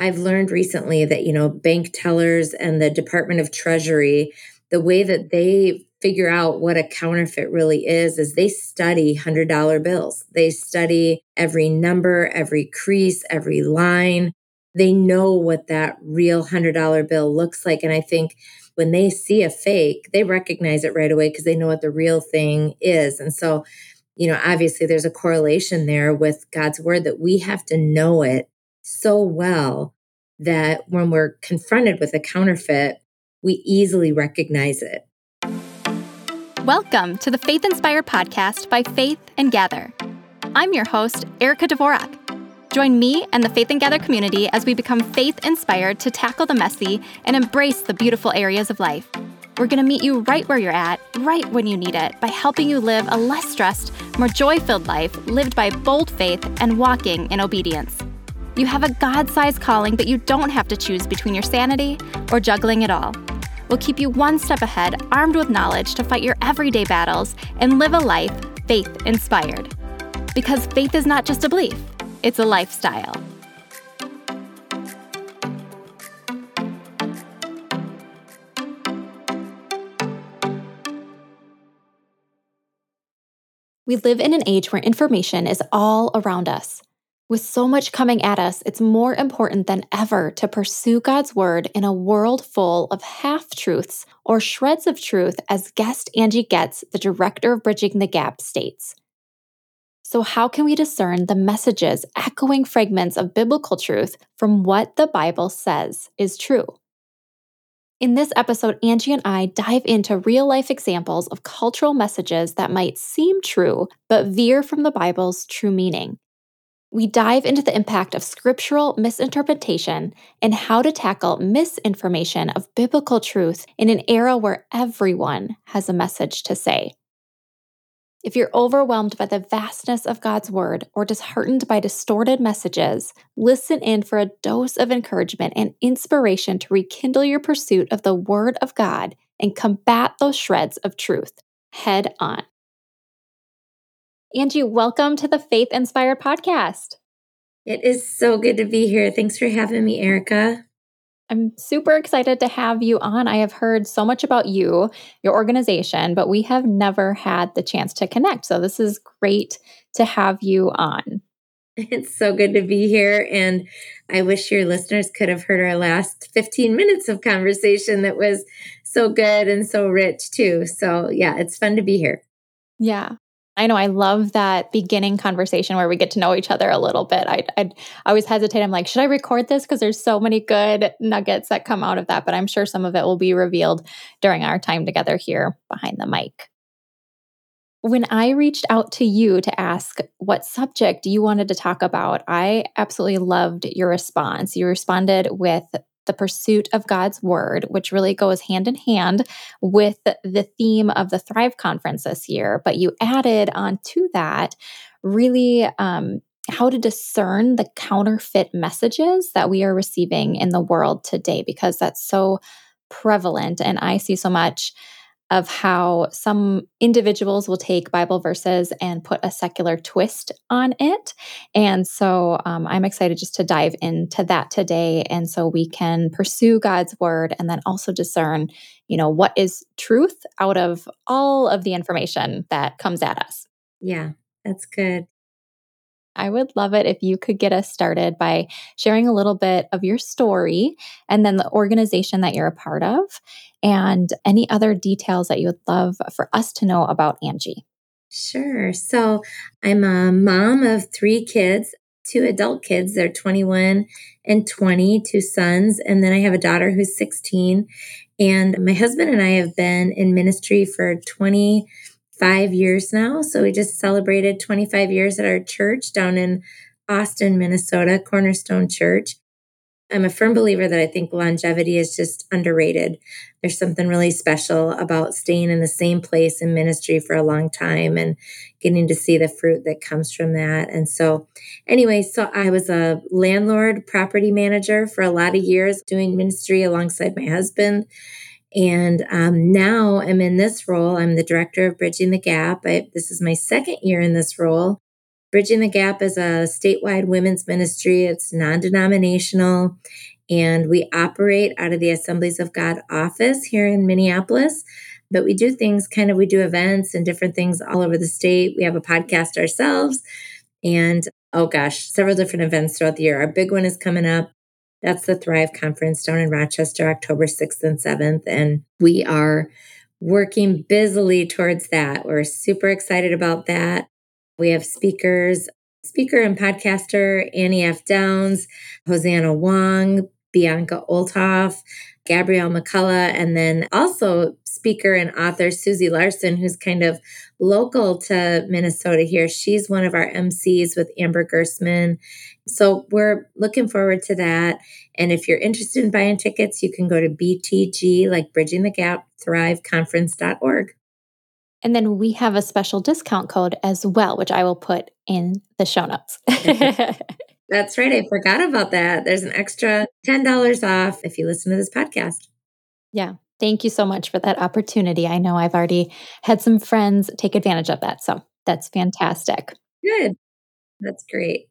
I've learned recently that, you know, bank tellers and the Department of Treasury, the way that they figure out what a counterfeit really is is they study $100 bills. They study every number, every crease, every line. They know what that real $100 bill looks like and I think when they see a fake, they recognize it right away because they know what the real thing is. And so, you know, obviously there's a correlation there with God's word that we have to know it so well that when we're confronted with a counterfeit, we easily recognize it. Welcome to the Faith Inspired podcast by Faith and Gather. I'm your host, Erica Dvorak. Join me and the Faith and Gather community as we become faith inspired to tackle the messy and embrace the beautiful areas of life. We're going to meet you right where you're at, right when you need it, by helping you live a less stressed, more joy filled life lived by bold faith and walking in obedience. You have a God sized calling, but you don't have to choose between your sanity or juggling it all. We'll keep you one step ahead, armed with knowledge to fight your everyday battles and live a life faith inspired. Because faith is not just a belief, it's a lifestyle. We live in an age where information is all around us. With so much coming at us, it's more important than ever to pursue God's Word in a world full of half truths or shreds of truth, as guest Angie Goetz, the director of Bridging the Gap, states. So, how can we discern the messages echoing fragments of biblical truth from what the Bible says is true? In this episode, Angie and I dive into real life examples of cultural messages that might seem true, but veer from the Bible's true meaning. We dive into the impact of scriptural misinterpretation and how to tackle misinformation of biblical truth in an era where everyone has a message to say. If you're overwhelmed by the vastness of God's word or disheartened by distorted messages, listen in for a dose of encouragement and inspiration to rekindle your pursuit of the word of God and combat those shreds of truth head on. Angie, welcome to the Faith Inspired podcast. It is so good to be here. Thanks for having me, Erica. I'm super excited to have you on. I have heard so much about you, your organization, but we have never had the chance to connect. So this is great to have you on. It's so good to be here. And I wish your listeners could have heard our last 15 minutes of conversation that was so good and so rich, too. So, yeah, it's fun to be here. Yeah. I know I love that beginning conversation where we get to know each other a little bit. I I always hesitate. I'm like, should I record this? Because there's so many good nuggets that come out of that. But I'm sure some of it will be revealed during our time together here behind the mic. When I reached out to you to ask what subject you wanted to talk about, I absolutely loved your response. You responded with the pursuit of God's word, which really goes hand in hand with the theme of the Thrive Conference this year. But you added on to that really um, how to discern the counterfeit messages that we are receiving in the world today, because that's so prevalent. And I see so much of how some individuals will take Bible verses and put a secular twist on it. And so um, I'm excited just to dive into that today. And so we can pursue God's word and then also discern, you know, what is truth out of all of the information that comes at us. Yeah, that's good. I would love it if you could get us started by sharing a little bit of your story and then the organization that you're a part of and any other details that you would love for us to know about Angie. Sure. So I'm a mom of three kids, two adult kids. They're 21 and 20, two sons. And then I have a daughter who's 16. And my husband and I have been in ministry for 20 five years now. So we just celebrated 25 years at our church down in Austin, Minnesota, Cornerstone Church. I'm a firm believer that I think longevity is just underrated. There's something really special about staying in the same place in ministry for a long time and getting to see the fruit that comes from that. And so, anyway, so I was a landlord property manager for a lot of years doing ministry alongside my husband. And um, now I'm in this role. I'm the director of Bridging the Gap. I, this is my second year in this role. Bridging the Gap is a statewide women's ministry. It's non denominational, and we operate out of the Assemblies of God office here in Minneapolis. But we do things kind of, we do events and different things all over the state. We have a podcast ourselves, and oh gosh, several different events throughout the year. Our big one is coming up. That's the Thrive Conference down in Rochester, October 6th and 7th. And we are working busily towards that. We're super excited about that. We have speakers, speaker and podcaster Annie F. Downs, Hosanna Wong, Bianca Olthoff, Gabrielle McCullough, and then also speaker and author Susie Larson, who's kind of local to Minnesota here. She's one of our MCs with Amber Gersman. So we're looking forward to that. And if you're interested in buying tickets, you can go to BTG, like Bridging the Gap, thrive thriveconference.org. And then we have a special discount code as well, which I will put in the show notes. That's right. I forgot about that. There's an extra $10 off if you listen to this podcast. Yeah. Thank you so much for that opportunity. I know I've already had some friends take advantage of that. So that's fantastic. Good. That's great.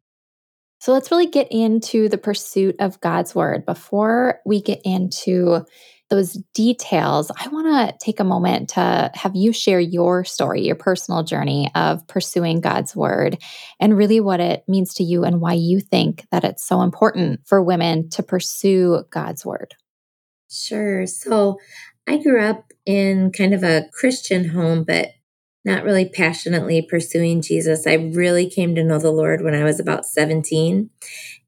So let's really get into the pursuit of God's word. Before we get into those details, I want to take a moment to have you share your story, your personal journey of pursuing God's word, and really what it means to you and why you think that it's so important for women to pursue God's word. Sure. So I grew up in kind of a Christian home, but not really passionately pursuing Jesus. I really came to know the Lord when I was about 17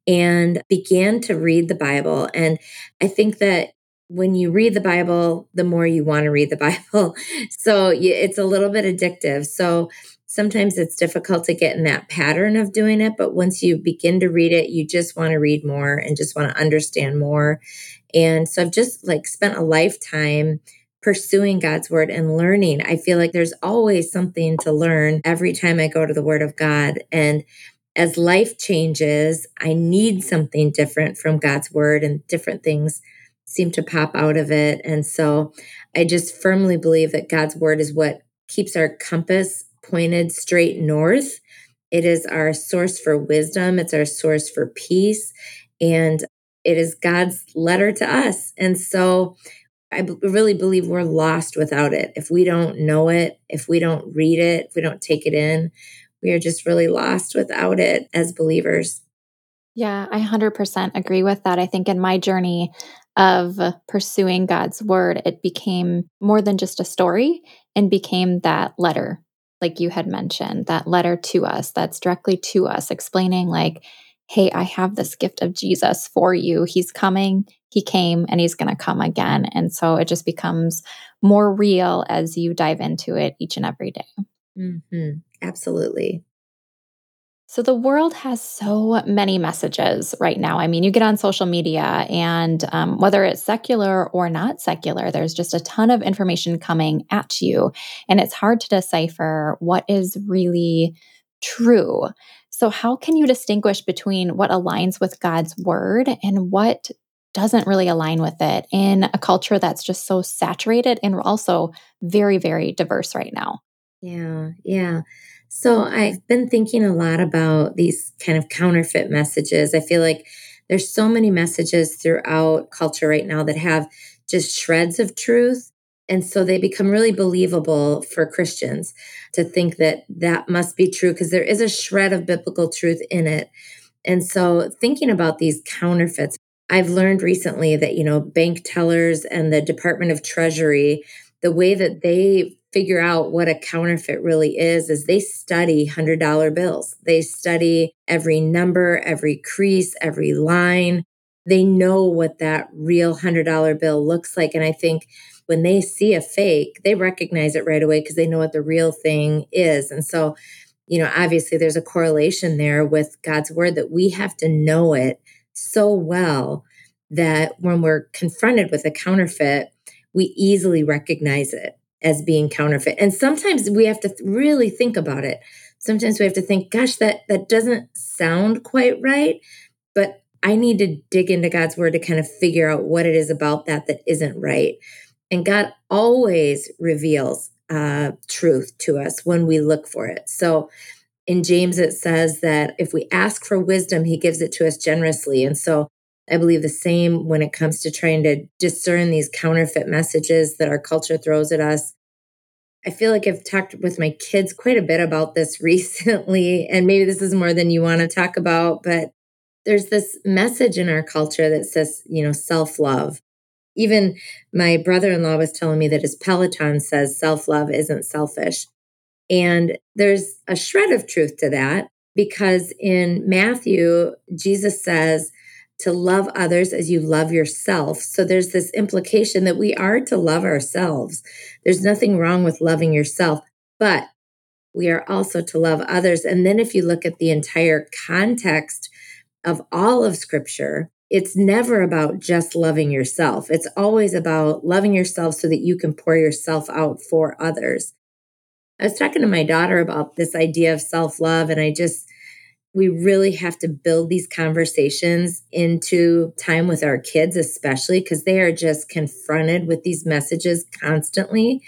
and began to read the Bible. And I think that when you read the Bible, the more you want to read the Bible. So it's a little bit addictive. So sometimes it's difficult to get in that pattern of doing it. But once you begin to read it, you just want to read more and just want to understand more. And so I've just like spent a lifetime pursuing God's word and learning. I feel like there's always something to learn every time I go to the word of God. And as life changes, I need something different from God's word and different things seem to pop out of it. And so I just firmly believe that God's word is what keeps our compass pointed straight north. It is our source for wisdom, it's our source for peace, and it is God's letter to us. And so I b- really believe we're lost without it. If we don't know it, if we don't read it, if we don't take it in, we are just really lost without it as believers. Yeah, I 100% agree with that. I think in my journey of pursuing God's word, it became more than just a story and became that letter, like you had mentioned, that letter to us that's directly to us, explaining, like, hey, I have this gift of Jesus for you. He's coming, he came, and he's going to come again. And so it just becomes more real as you dive into it each and every day. Mm-hmm. Absolutely. So the world has so many messages right now. I mean, you get on social media, and um, whether it's secular or not secular, there's just a ton of information coming at you, and it's hard to decipher what is really true. So, how can you distinguish between what aligns with God's word and what doesn't really align with it in a culture that's just so saturated and also very, very diverse right now? Yeah, yeah. So I've been thinking a lot about these kind of counterfeit messages. I feel like there's so many messages throughout culture right now that have just shreds of truth. And so they become really believable for Christians to think that that must be true because there is a shred of biblical truth in it. And so thinking about these counterfeits, I've learned recently that, you know, bank tellers and the Department of Treasury, the way that they figure out what a counterfeit really is is they study $100 bills. They study every number, every crease, every line. They know what that real $100 bill looks like. And I think when they see a fake, they recognize it right away because they know what the real thing is. And so, you know, obviously there's a correlation there with God's word that we have to know it so well that when we're confronted with a counterfeit, we easily recognize it as being counterfeit. And sometimes we have to really think about it. Sometimes we have to think, gosh, that that doesn't sound quite right, but I need to dig into God's word to kind of figure out what it is about that that isn't right. And God always reveals uh, truth to us when we look for it. So in James, it says that if we ask for wisdom, he gives it to us generously. And so I believe the same when it comes to trying to discern these counterfeit messages that our culture throws at us. I feel like I've talked with my kids quite a bit about this recently, and maybe this is more than you want to talk about, but there's this message in our culture that says, you know, self love. Even my brother in law was telling me that his Peloton says self love isn't selfish. And there's a shred of truth to that because in Matthew, Jesus says to love others as you love yourself. So there's this implication that we are to love ourselves. There's nothing wrong with loving yourself, but we are also to love others. And then if you look at the entire context of all of scripture, it's never about just loving yourself. It's always about loving yourself so that you can pour yourself out for others. I was talking to my daughter about this idea of self love, and I just, we really have to build these conversations into time with our kids, especially because they are just confronted with these messages constantly.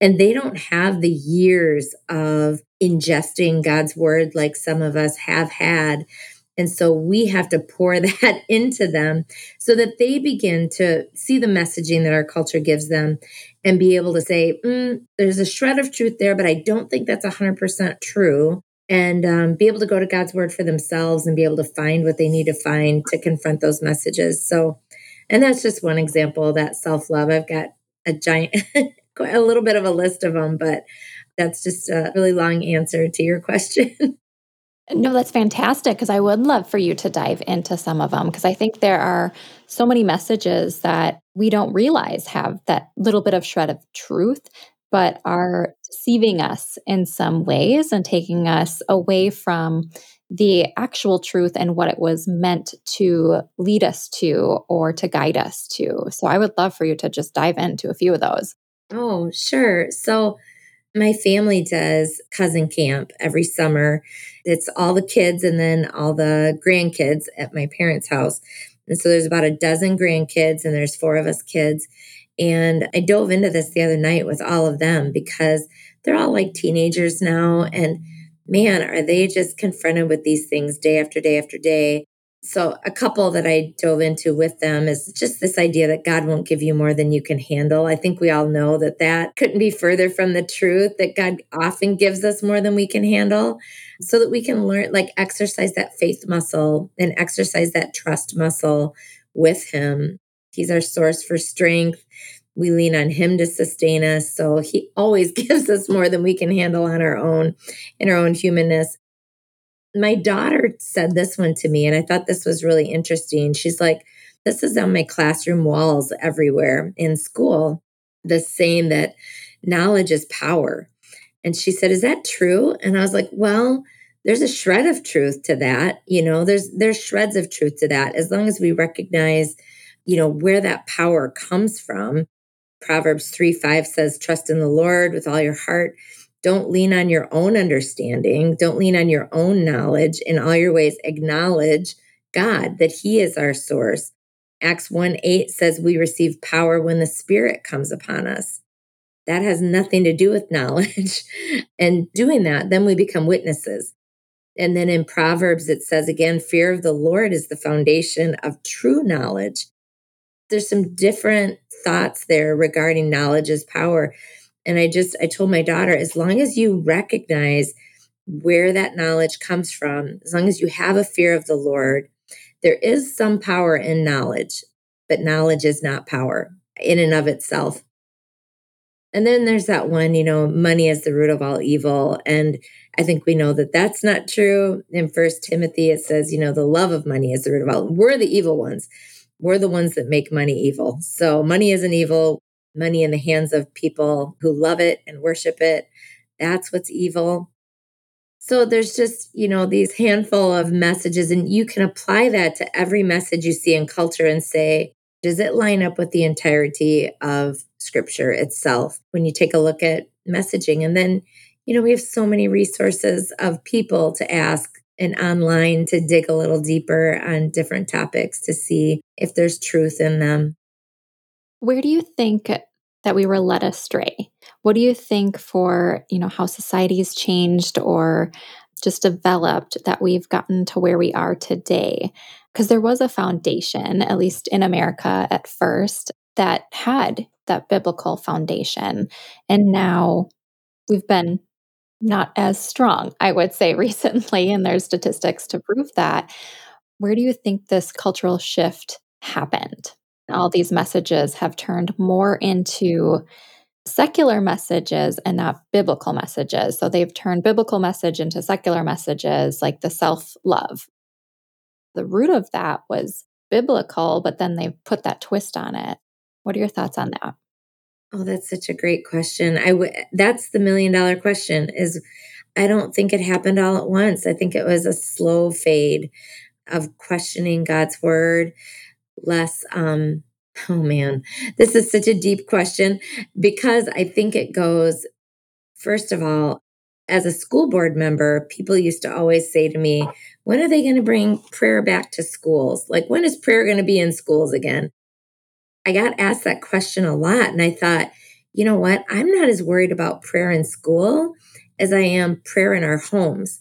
And they don't have the years of ingesting God's word like some of us have had and so we have to pour that into them so that they begin to see the messaging that our culture gives them and be able to say, mm, there's a shred of truth there, but I don't think that's 100% true. And um, be able to go to God's word for themselves and be able to find what they need to find to confront those messages. So, and that's just one example that self love. I've got a giant, a little bit of a list of them, but that's just a really long answer to your question. No, that's fantastic because I would love for you to dive into some of them because I think there are so many messages that we don't realize have that little bit of shred of truth, but are deceiving us in some ways and taking us away from the actual truth and what it was meant to lead us to or to guide us to. So I would love for you to just dive into a few of those. Oh, sure. So, my family does cousin camp every summer. It's all the kids and then all the grandkids at my parents' house. And so there's about a dozen grandkids and there's four of us kids. And I dove into this the other night with all of them because they're all like teenagers now. And man, are they just confronted with these things day after day after day. So, a couple that I dove into with them is just this idea that God won't give you more than you can handle. I think we all know that that couldn't be further from the truth, that God often gives us more than we can handle so that we can learn, like, exercise that faith muscle and exercise that trust muscle with Him. He's our source for strength. We lean on Him to sustain us. So, He always gives us more than we can handle on our own in our own humanness my daughter said this one to me, and I thought this was really interesting. She's like, This is on my classroom walls everywhere in school, the saying that knowledge is power. And she said, Is that true? And I was like, Well, there's a shred of truth to that. You know, there's there's shreds of truth to that as long as we recognize, you know, where that power comes from. Proverbs 3 5 says, Trust in the Lord with all your heart don't lean on your own understanding. Don't lean on your own knowledge. In all your ways, acknowledge God, that He is our source. Acts 1 8 says we receive power when the Spirit comes upon us. That has nothing to do with knowledge. and doing that, then we become witnesses. And then in Proverbs, it says again, fear of the Lord is the foundation of true knowledge. There's some different thoughts there regarding knowledge as power. And I just, I told my daughter, as long as you recognize where that knowledge comes from, as long as you have a fear of the Lord, there is some power in knowledge, but knowledge is not power in and of itself. And then there's that one, you know, money is the root of all evil. And I think we know that that's not true. In First Timothy, it says, you know, the love of money is the root of all. We're the evil ones. We're the ones that make money evil. So money isn't evil money in the hands of people who love it and worship it. That's what's evil. So there's just, you know, these handful of messages, and you can apply that to every message you see in culture and say, does it line up with the entirety of scripture itself when you take a look at messaging? And then, you know, we have so many resources of people to ask and online to dig a little deeper on different topics to see if there's truth in them. Where do you think that we were led astray? What do you think for, you know, how society's changed or just developed that we've gotten to where we are today? Because there was a foundation, at least in America at first, that had that biblical foundation. And now we've been not as strong, I would say, recently. And there's statistics to prove that. Where do you think this cultural shift happened? All these messages have turned more into secular messages and not biblical messages. So they've turned biblical message into secular messages like the self love. The root of that was biblical, but then they've put that twist on it. What are your thoughts on that? Oh, that's such a great question. I w- that's the million dollar question is I don't think it happened all at once. I think it was a slow fade of questioning God's word, less um oh man, this is such a deep question because I think it goes first of all as a school board member, people used to always say to me, when are they going to bring prayer back to schools? Like when is prayer going to be in schools again? I got asked that question a lot and I thought, you know what? I'm not as worried about prayer in school as I am prayer in our homes.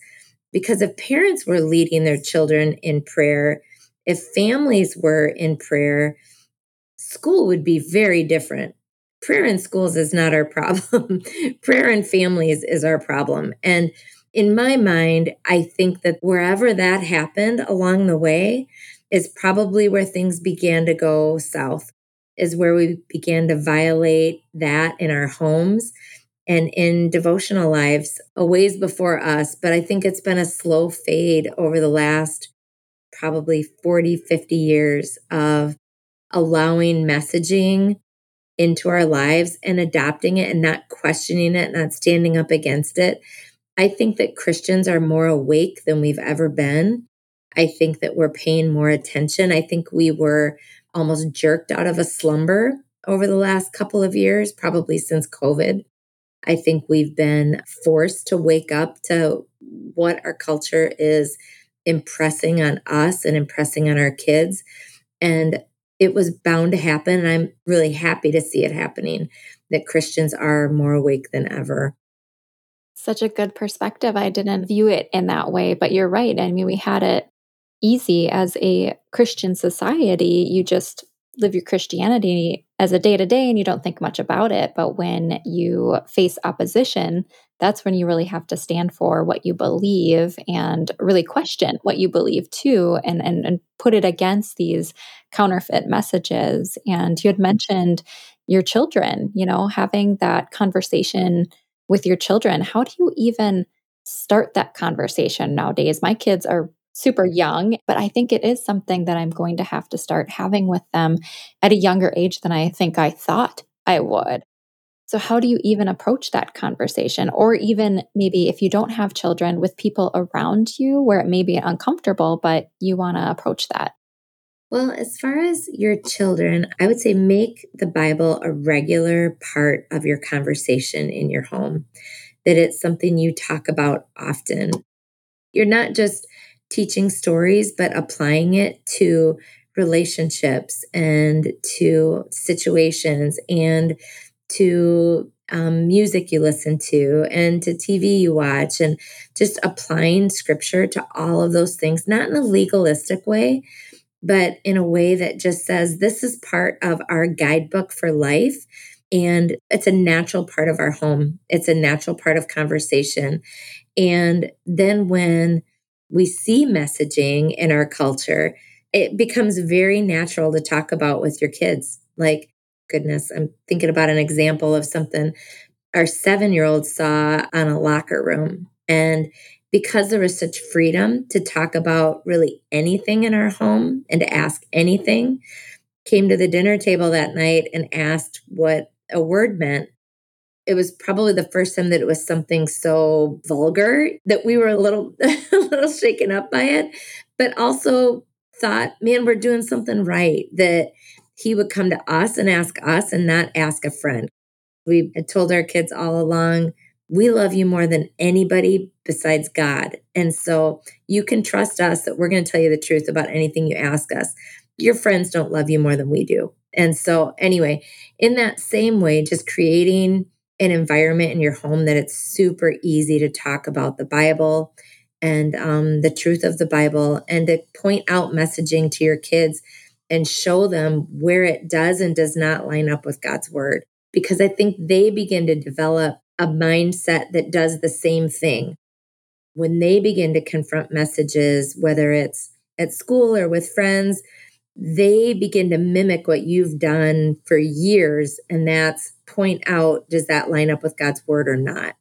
Because if parents were leading their children in prayer, if families were in prayer, school would be very different. Prayer in schools is not our problem. prayer in families is our problem. And in my mind, I think that wherever that happened along the way is probably where things began to go south is where we began to violate that in our homes and in devotional lives a ways before us. But I think it's been a slow fade over the last probably 40, 50 years of allowing messaging into our lives and adopting it and not questioning it, not standing up against it. I think that Christians are more awake than we've ever been. I think that we're paying more attention. I think we were almost jerked out of a slumber over the last couple of years, probably since COVID. I think we've been forced to wake up to what our culture is impressing on us and impressing on our kids. And it was bound to happen. And I'm really happy to see it happening that Christians are more awake than ever. Such a good perspective. I didn't view it in that way, but you're right. I mean, we had it easy as a Christian society. You just live your Christianity as a day to day and you don't think much about it. But when you face opposition, that's when you really have to stand for what you believe and really question what you believe too and, and, and put it against these counterfeit messages. And you had mentioned your children, you know, having that conversation with your children. How do you even start that conversation nowadays? My kids are super young, but I think it is something that I'm going to have to start having with them at a younger age than I think I thought I would. So, how do you even approach that conversation? Or even maybe if you don't have children with people around you where it may be uncomfortable, but you want to approach that? Well, as far as your children, I would say make the Bible a regular part of your conversation in your home, that it's something you talk about often. You're not just teaching stories, but applying it to relationships and to situations and to um, music you listen to and to TV you watch, and just applying scripture to all of those things, not in a legalistic way, but in a way that just says this is part of our guidebook for life. And it's a natural part of our home, it's a natural part of conversation. And then when we see messaging in our culture, it becomes very natural to talk about with your kids. Like, goodness, I'm thinking about an example of something our seven year old saw on a locker room. And because there was such freedom to talk about really anything in our home and to ask anything, came to the dinner table that night and asked what a word meant it was probably the first time that it was something so vulgar that we were a little a little shaken up by it but also thought man we're doing something right that he would come to us and ask us and not ask a friend. We had told our kids all along we love you more than anybody besides god. And so you can trust us that we're going to tell you the truth about anything you ask us. Your friends don't love you more than we do. And so anyway in that same way just creating an environment in your home that it's super easy to talk about the Bible and um, the truth of the Bible and to point out messaging to your kids and show them where it does and does not line up with God's word. Because I think they begin to develop a mindset that does the same thing. When they begin to confront messages, whether it's at school or with friends, they begin to mimic what you've done for years. And that's point out, does that line up with God's word or not?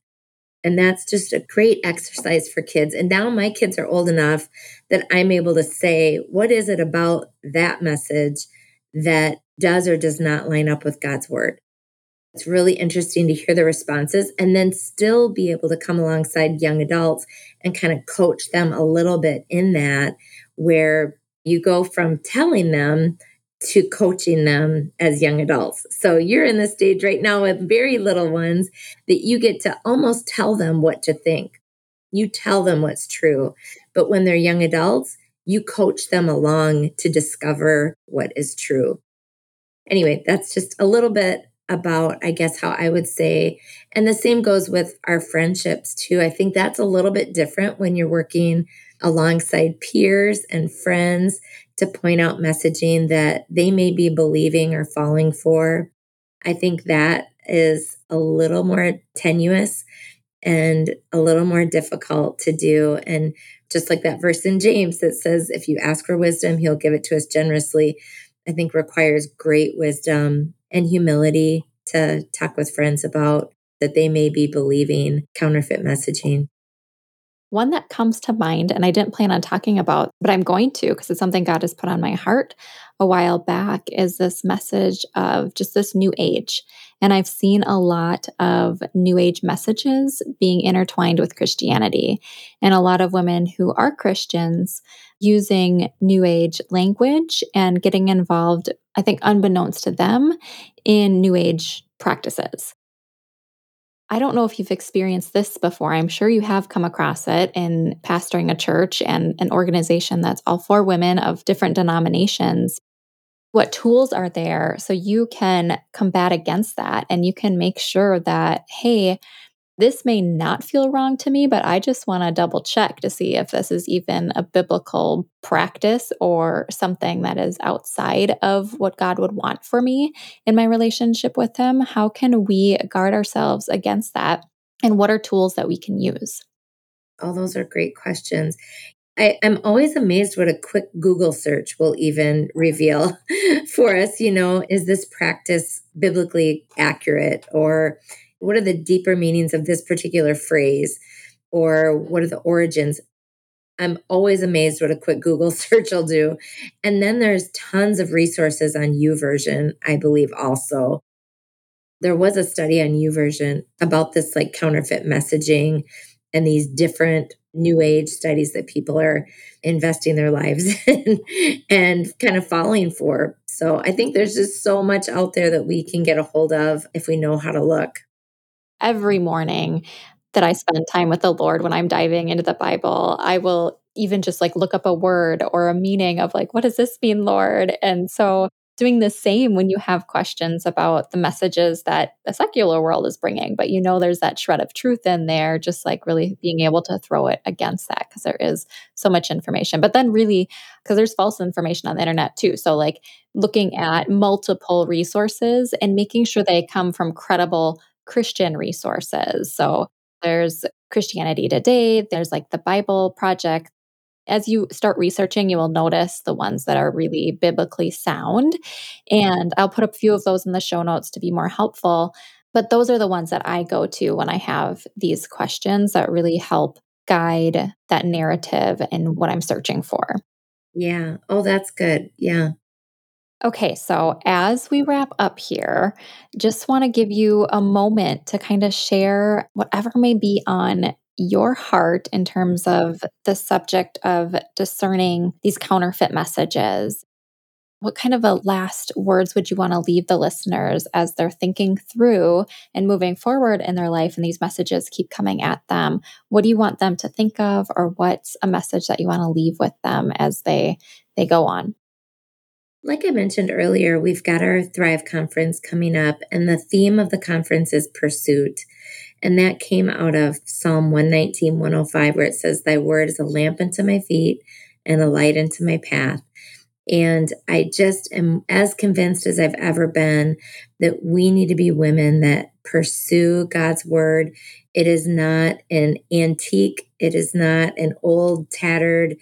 And that's just a great exercise for kids. And now my kids are old enough that I'm able to say, what is it about that message that does or does not line up with God's word? It's really interesting to hear the responses and then still be able to come alongside young adults and kind of coach them a little bit in that, where you go from telling them to coaching them as young adults. So you're in the stage right now with very little ones that you get to almost tell them what to think. You tell them what's true. But when they're young adults, you coach them along to discover what is true. Anyway, that's just a little bit about, I guess, how I would say. And the same goes with our friendships, too. I think that's a little bit different when you're working alongside peers and friends to point out messaging that they may be believing or falling for. I think that is a little more tenuous and a little more difficult to do. And just like that verse in James that says, if you ask for wisdom, he'll give it to us generously, I think requires great wisdom and humility to talk with friends about that they may be believing counterfeit messaging. One that comes to mind, and I didn't plan on talking about, but I'm going to because it's something God has put on my heart a while back, is this message of just this new age. And I've seen a lot of new age messages being intertwined with Christianity. And a lot of women who are Christians using new age language and getting involved, I think, unbeknownst to them, in new age practices. I don't know if you've experienced this before. I'm sure you have come across it in pastoring a church and an organization that's all for women of different denominations. What tools are there so you can combat against that and you can make sure that, hey, this may not feel wrong to me, but I just want to double check to see if this is even a biblical practice or something that is outside of what God would want for me in my relationship with Him. How can we guard ourselves against that? And what are tools that we can use? All oh, those are great questions. I, am always amazed what a quick Google search will even reveal for us. You know, is this practice biblically accurate? Or what are the deeper meanings of this particular phrase or what are the origins? I'm always amazed what a quick google search will do. And then there's tons of resources on YouVersion i believe also. There was a study on YouVersion about this like counterfeit messaging and these different new age studies that people are investing their lives in and kind of falling for. So I think there's just so much out there that we can get a hold of if we know how to look every morning that I spend time with the Lord when I'm diving into the Bible, I will even just like look up a word or a meaning of like, what does this mean, Lord? And so doing the same when you have questions about the messages that the secular world is bringing, but you know there's that shred of truth in there, just like really being able to throw it against that because there is so much information. But then, really, because there's false information on the internet too. So, like looking at multiple resources and making sure they come from credible Christian resources. So there's Christianity Today, there's like the Bible Project. As you start researching, you will notice the ones that are really biblically sound. And I'll put a few of those in the show notes to be more helpful. But those are the ones that I go to when I have these questions that really help guide that narrative and what I'm searching for. Yeah. Oh, that's good. Yeah. Okay, so as we wrap up here, just want to give you a moment to kind of share whatever may be on your heart in terms of the subject of discerning these counterfeit messages. What kind of a last words would you want to leave the listeners as they're thinking through and moving forward in their life and these messages keep coming at them? What do you want them to think of or what's a message that you want to leave with them as they they go on? Like I mentioned earlier, we've got our Thrive conference coming up, and the theme of the conference is pursuit. And that came out of Psalm 119, 105, where it says, Thy word is a lamp unto my feet and a light unto my path. And I just am as convinced as I've ever been that we need to be women that pursue God's word. It is not an antique, it is not an old, tattered,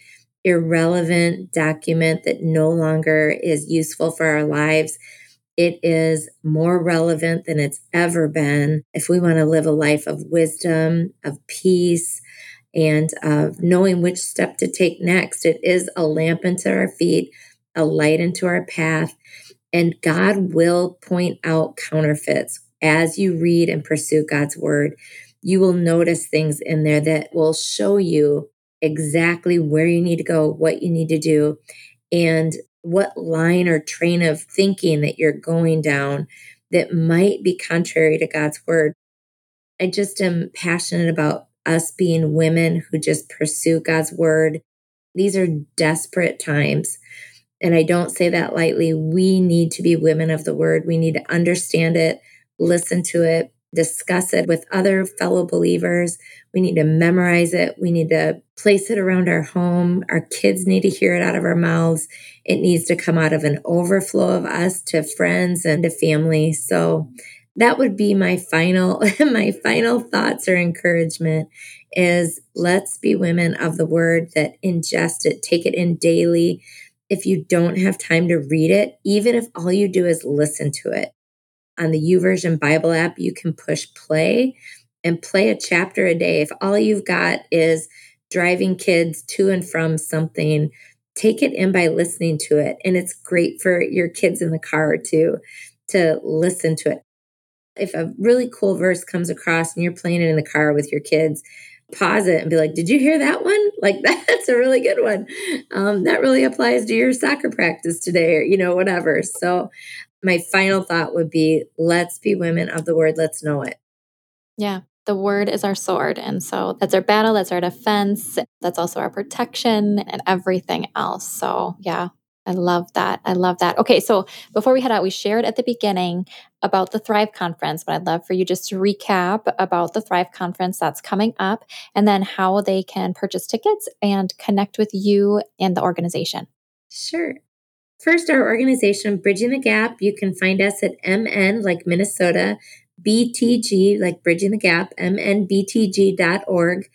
irrelevant document that no longer is useful for our lives. It is more relevant than it's ever been if we want to live a life of wisdom, of peace, and of knowing which step to take next. It is a lamp unto our feet, a light into our path, and God will point out counterfeits as you read and pursue God's word. You will notice things in there that will show you exactly where you need to go, what you need to do, and what line or train of thinking that you're going down that might be contrary to God's word. I just am passionate about us being women who just pursue God's word. These are desperate times. And I don't say that lightly. We need to be women of the word. We need to understand it, listen to it, discuss it with other fellow believers. We need to memorize it. We need to place it around our home. Our kids need to hear it out of our mouths. It needs to come out of an overflow of us to friends and to family. So that would be my final my final thoughts or encouragement is let's be women of the word that ingest it, take it in daily. If you don't have time to read it, even if all you do is listen to it, on the YouVersion Bible app, you can push play and play a chapter a day. If all you've got is driving kids to and from something, take it in by listening to it. And it's great for your kids in the car too to listen to it. If a really cool verse comes across and you're playing it in the car with your kids, pause it and be like, Did you hear that one? Like, that's a really good one. Um, that really applies to your soccer practice today, or, you know, whatever. So, my final thought would be let's be women of the word, let's know it. Yeah. The word is our sword. And so that's our battle, that's our defense, that's also our protection and everything else. So, yeah, I love that. I love that. Okay, so before we head out, we shared at the beginning about the Thrive Conference, but I'd love for you just to recap about the Thrive Conference that's coming up and then how they can purchase tickets and connect with you and the organization. Sure. First, our organization, Bridging the Gap, you can find us at MN, like Minnesota, BTG, like Bridging the Gap, mnbtg.org.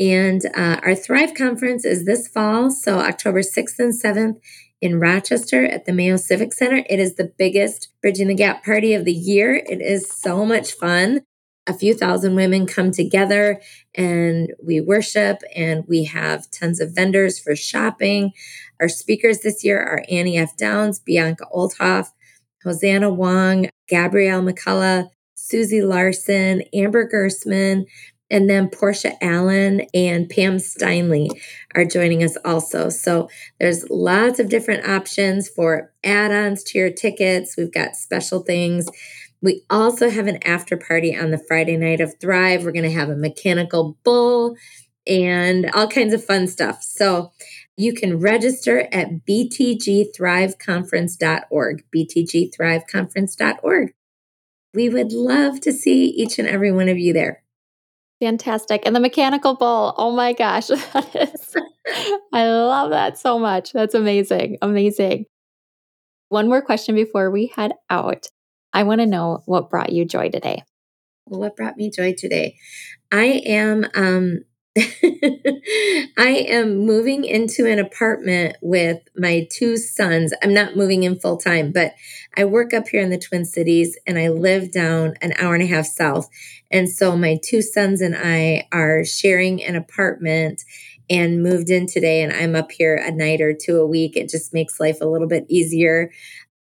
And uh, our Thrive Conference is this fall, so October 6th and 7th in Rochester at the Mayo Civic Center. It is the biggest Bridging the Gap party of the year. It is so much fun a few thousand women come together and we worship and we have tons of vendors for shopping. Our speakers this year are Annie F. Downs, Bianca Olthoff, Hosanna Wong, Gabrielle McCullough, Susie Larson, Amber Gersman, and then Portia Allen and Pam Steinley are joining us also. So there's lots of different options for add ons to your tickets. We've got special things. We also have an after party on the Friday night of Thrive. We're going to have a mechanical bull and all kinds of fun stuff. So you can register at btgthriveconference.org, btgthriveconference.org. We would love to see each and every one of you there. Fantastic. And the mechanical bull, oh my gosh, that is, I love that so much. That's amazing. Amazing. One more question before we head out. I want to know what brought you joy today. What brought me joy today? I am um I am moving into an apartment with my two sons. I'm not moving in full time, but I work up here in the Twin Cities and I live down an hour and a half south. And so my two sons and I are sharing an apartment and moved in today and I'm up here a night or two a week. It just makes life a little bit easier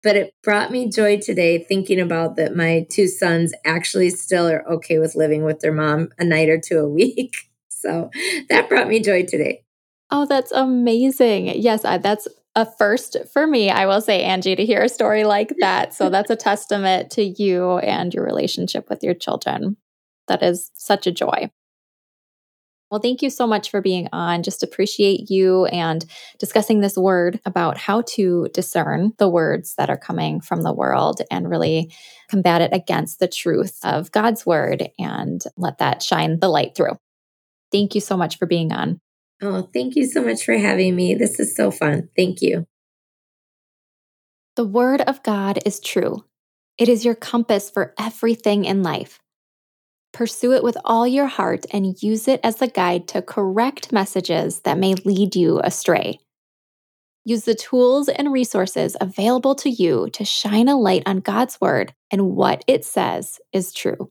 but it brought me joy today thinking about that my two sons actually still are okay with living with their mom a night or two a week. So that brought me joy today. Oh, that's amazing. Yes, I, that's a first for me, I will say, Angie, to hear a story like that. So that's a testament to you and your relationship with your children. That is such a joy. Well, thank you so much for being on. Just appreciate you and discussing this word about how to discern the words that are coming from the world and really combat it against the truth of God's word and let that shine the light through. Thank you so much for being on. Oh, thank you so much for having me. This is so fun. Thank you. The word of God is true. It is your compass for everything in life. Pursue it with all your heart and use it as a guide to correct messages that may lead you astray. Use the tools and resources available to you to shine a light on God's Word and what it says is true.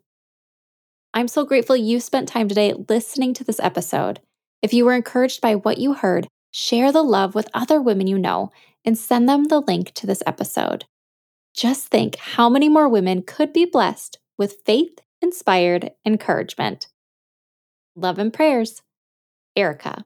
I'm so grateful you spent time today listening to this episode. If you were encouraged by what you heard, share the love with other women you know and send them the link to this episode. Just think how many more women could be blessed with faith inspired encouragement. Love and prayers, Erica.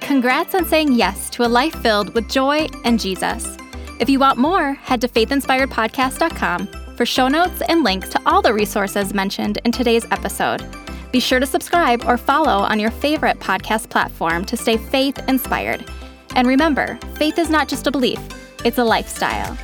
Congrats on saying yes to a life filled with joy and Jesus. If you want more, head to faithinspiredpodcast.com for show notes and links to all the resources mentioned in today's episode. Be sure to subscribe or follow on your favorite podcast platform to stay faith inspired. And remember, faith is not just a belief, it's a lifestyle.